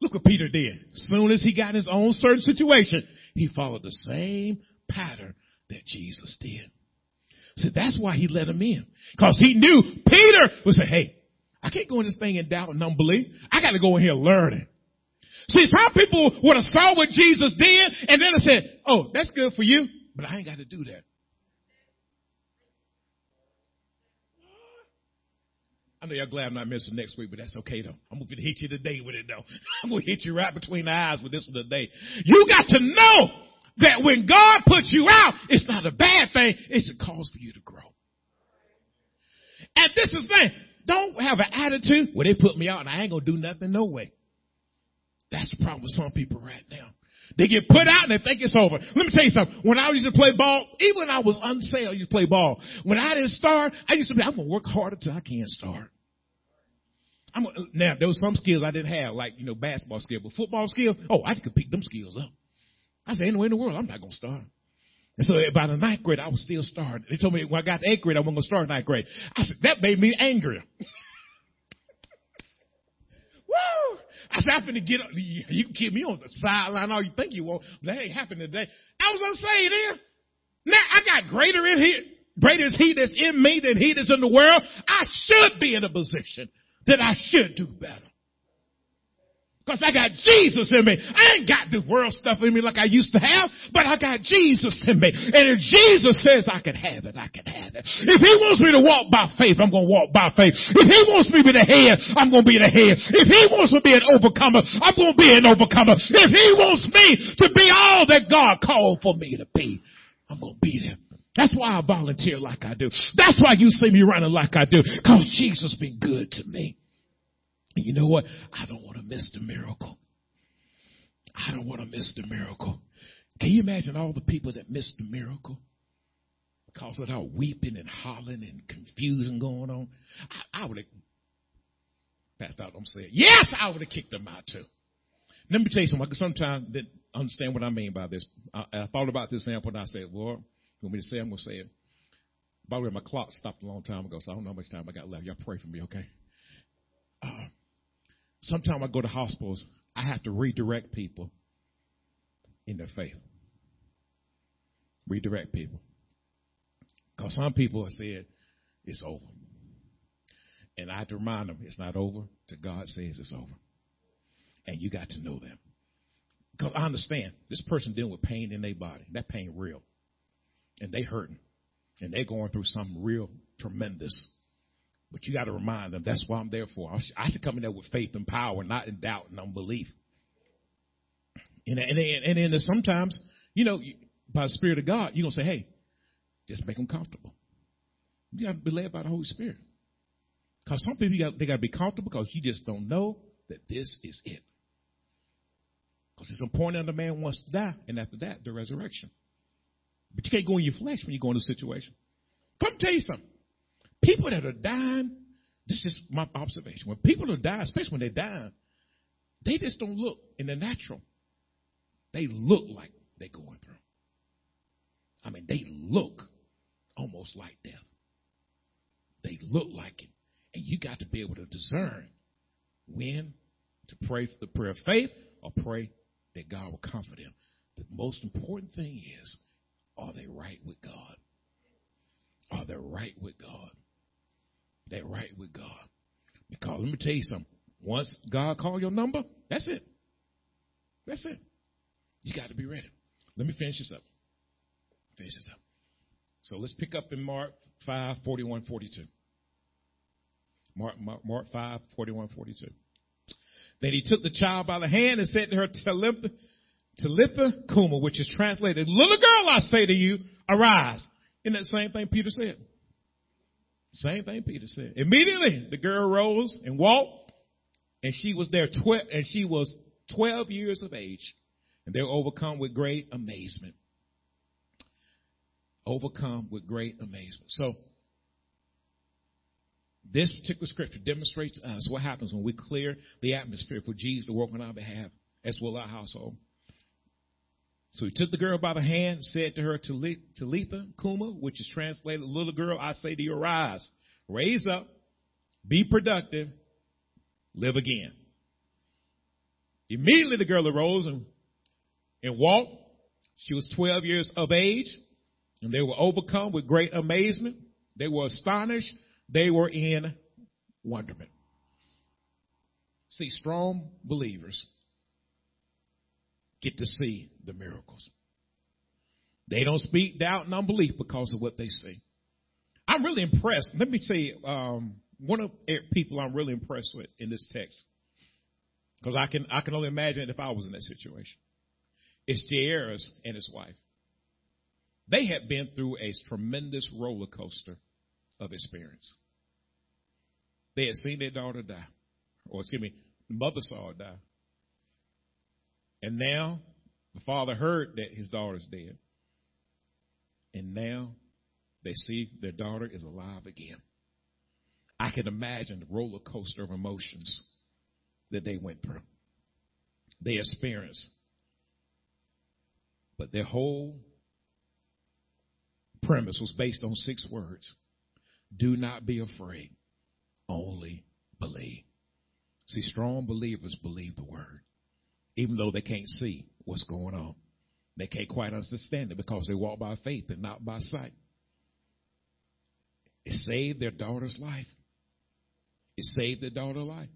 Look what Peter did. Soon as he got in his own certain situation, he followed the same pattern that Jesus did. So that's why he let him in. Cause he knew Peter would say, hey, I can't go in this thing in doubt and unbelief. I got to go in here learning. See, some people would have saw what Jesus did and then they said, oh, that's good for you, but I ain't got to do that. I know y'all glad I'm not missing next week, but that's okay though. I'm to hit you today with it though. [LAUGHS] I'm to hit you right between the eyes with this one today. You got to know that when God puts you out, it's not a bad thing. It's a cause for you to grow. And this is thing. Don't have an attitude, well, they put me out and I ain't to do nothing no way. That's the problem with some people right now. They get put out and they think it's over. Let me tell you something. When I used to play ball, even when I was unsaved, I used to play ball. When I didn't start, I used to be, I'm to work harder till I can't start. I'm, gonna, now, there was some skills I didn't have, like, you know, basketball skill, but football skills, oh, I could pick them skills up. I said, anywhere in the world, I'm not to start. And so by the ninth grade, I was still starting. They told me when I got to eighth grade, I wasn't to start ninth grade. I said, that made me angry. [LAUGHS] Woo! I said, I'm finna get up. You can keep me on the sideline all you think you want. That ain't happening today. I was unsaved then. Now I got greater in here. Greater is he that's in me than he that's in the world. I should be in a position that I should do better. Cause I got Jesus in me. I ain't got the world stuff in me like I used to have, but I got Jesus in me. And if Jesus says I can have it, I can have it. If he wants me to walk by faith, I'm gonna walk by faith. If he wants me to be the head, I'm gonna be the head. If he wants me to be an overcomer, I'm gonna be an overcomer. If he wants me to be all that God called for me to be, I'm gonna be there. That's why I volunteer like I do. That's why you see me running like I do. Cause Jesus been good to me. You know what? I don't want to miss the miracle. I don't want to miss the miracle. Can you imagine all the people that missed the miracle? Because of all weeping and hollering and confusion going on. I, I would have passed out. I'm saying, yes, I would have kicked them out too. Let me tell you something. Sometimes they understand what I mean by this. I, I thought about this example and I said, well, you want me to say? I'm going to say it. By the way, my clock stopped a long time ago, so I don't know how much time I got left. Y'all pray for me, okay? Uh, Sometimes I go to hospitals, I have to redirect people in their faith. Redirect people. Because some people have said it's over. And I have to remind them it's not over till God says it's over. And you got to know them. Because I understand this person dealing with pain in their body. That pain real. And they hurting. And they're going through something real tremendous. But you got to remind them that's what I'm there for. I should come in there with faith and power, not in doubt and unbelief. And, and, and, and then sometimes, you know, by the Spirit of God, you're to say, hey, just make them comfortable. You got to be led by the Holy Spirit. Because some people, got, they got to be comfortable because you just don't know that this is it. Because it's important that the man wants to die, and after that, the resurrection. But you can't go in your flesh when you go into a situation. Come tell you something. People that are dying, this is my observation. When people are dying, especially when they're dying, they just don't look in the natural. They look like they're going through. I mean, they look almost like death. They look like it. And you got to be able to discern when to pray for the prayer of faith or pray that God will comfort them. The most important thing is, are they right with God? Are they right with God? That right with God. Because let me tell you something. Once God call your number, that's it. That's it. You got to be ready. Let me finish this up. Finish this up. So let's pick up in Mark 5, 41, 42. Mark, Mark, Mark 5, 41, 42. Then he took the child by the hand and said to her, Talitha, Talitha Kuma, which is translated, little girl, I say to you, arise. Isn't that same thing Peter said? Same thing Peter said. Immediately the girl rose and walked, and she was there twelve, and she was twelve years of age, and they were overcome with great amazement. Overcome with great amazement. So this particular scripture demonstrates to us what happens when we clear the atmosphere for Jesus to work on our behalf, as well our household. So he took the girl by the hand, said to her, Talitha Kuma, which is translated, little girl, I say to you, arise, raise up, be productive, live again. Immediately the girl arose and, and walked. She was 12 years of age, and they were overcome with great amazement. They were astonished. They were in wonderment. See, strong believers get to see the miracles. They don't speak doubt and unbelief because of what they see. I'm really impressed. Let me say, um, one of the people I'm really impressed with in this text, because I can I can only imagine if I was in that situation, is Jairus and his wife. They had been through a tremendous roller coaster of experience. They had seen their daughter die, or excuse me, mother saw her die. And now the father heard that his daughter's dead. And now they see their daughter is alive again. I can imagine the roller coaster of emotions that they went through. They experienced. But their whole premise was based on six words. Do not be afraid. Only believe. See, strong believers believe the word, even though they can't see what's going on. They can't quite understand it because they walk by faith and not by sight. It saved their daughter's life. It saved their daughter's life.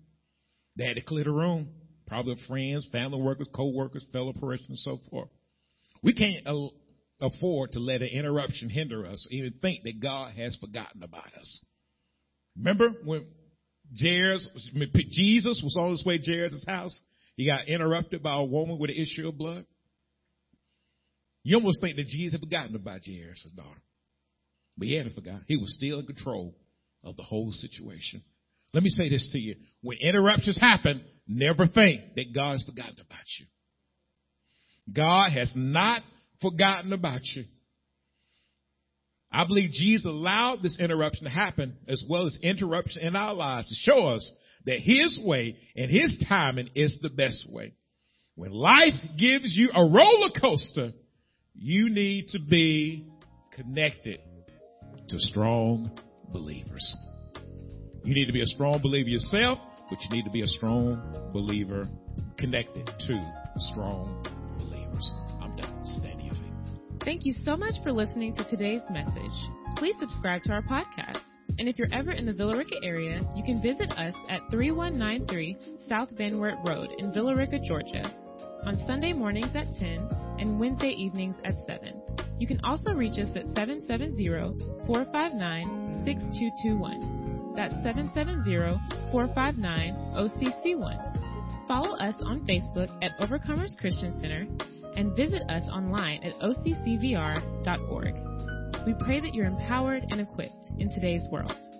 They had to clear the room. Probably friends, family workers, co-workers, fellow parishioners, and so forth. We can't afford to let an interruption hinder us, even think that God has forgotten about us. Remember when Jairus, Jesus was on his way to Jairus' house? He got interrupted by a woman with an issue of blood. You almost think that Jesus had forgotten about Jairus' daughter. But he hadn't forgotten. He was still in control of the whole situation. Let me say this to you. When interruptions happen, never think that God has forgotten about you. God has not forgotten about you. I believe Jesus allowed this interruption to happen as well as interruption in our lives to show us that His way and His timing is the best way. When life gives you a roller coaster, you need to be connected to strong believers. You need to be a strong believer yourself, but you need to be a strong believer connected to strong believers. I'm done. Stand your feet. Thank you so much for listening to today's message. Please subscribe to our podcast. And if you're ever in the Villa Rica area, you can visit us at 3193 South Van Wert Road in Villa Rica, Georgia, on Sunday mornings at 10 and Wednesday evenings at 7. You can also reach us at 770-459-6221. That's 770-459-OCC1. Follow us on Facebook at Overcomers Christian Center and visit us online at occvr.org. We pray that you're empowered and equipped in today's world.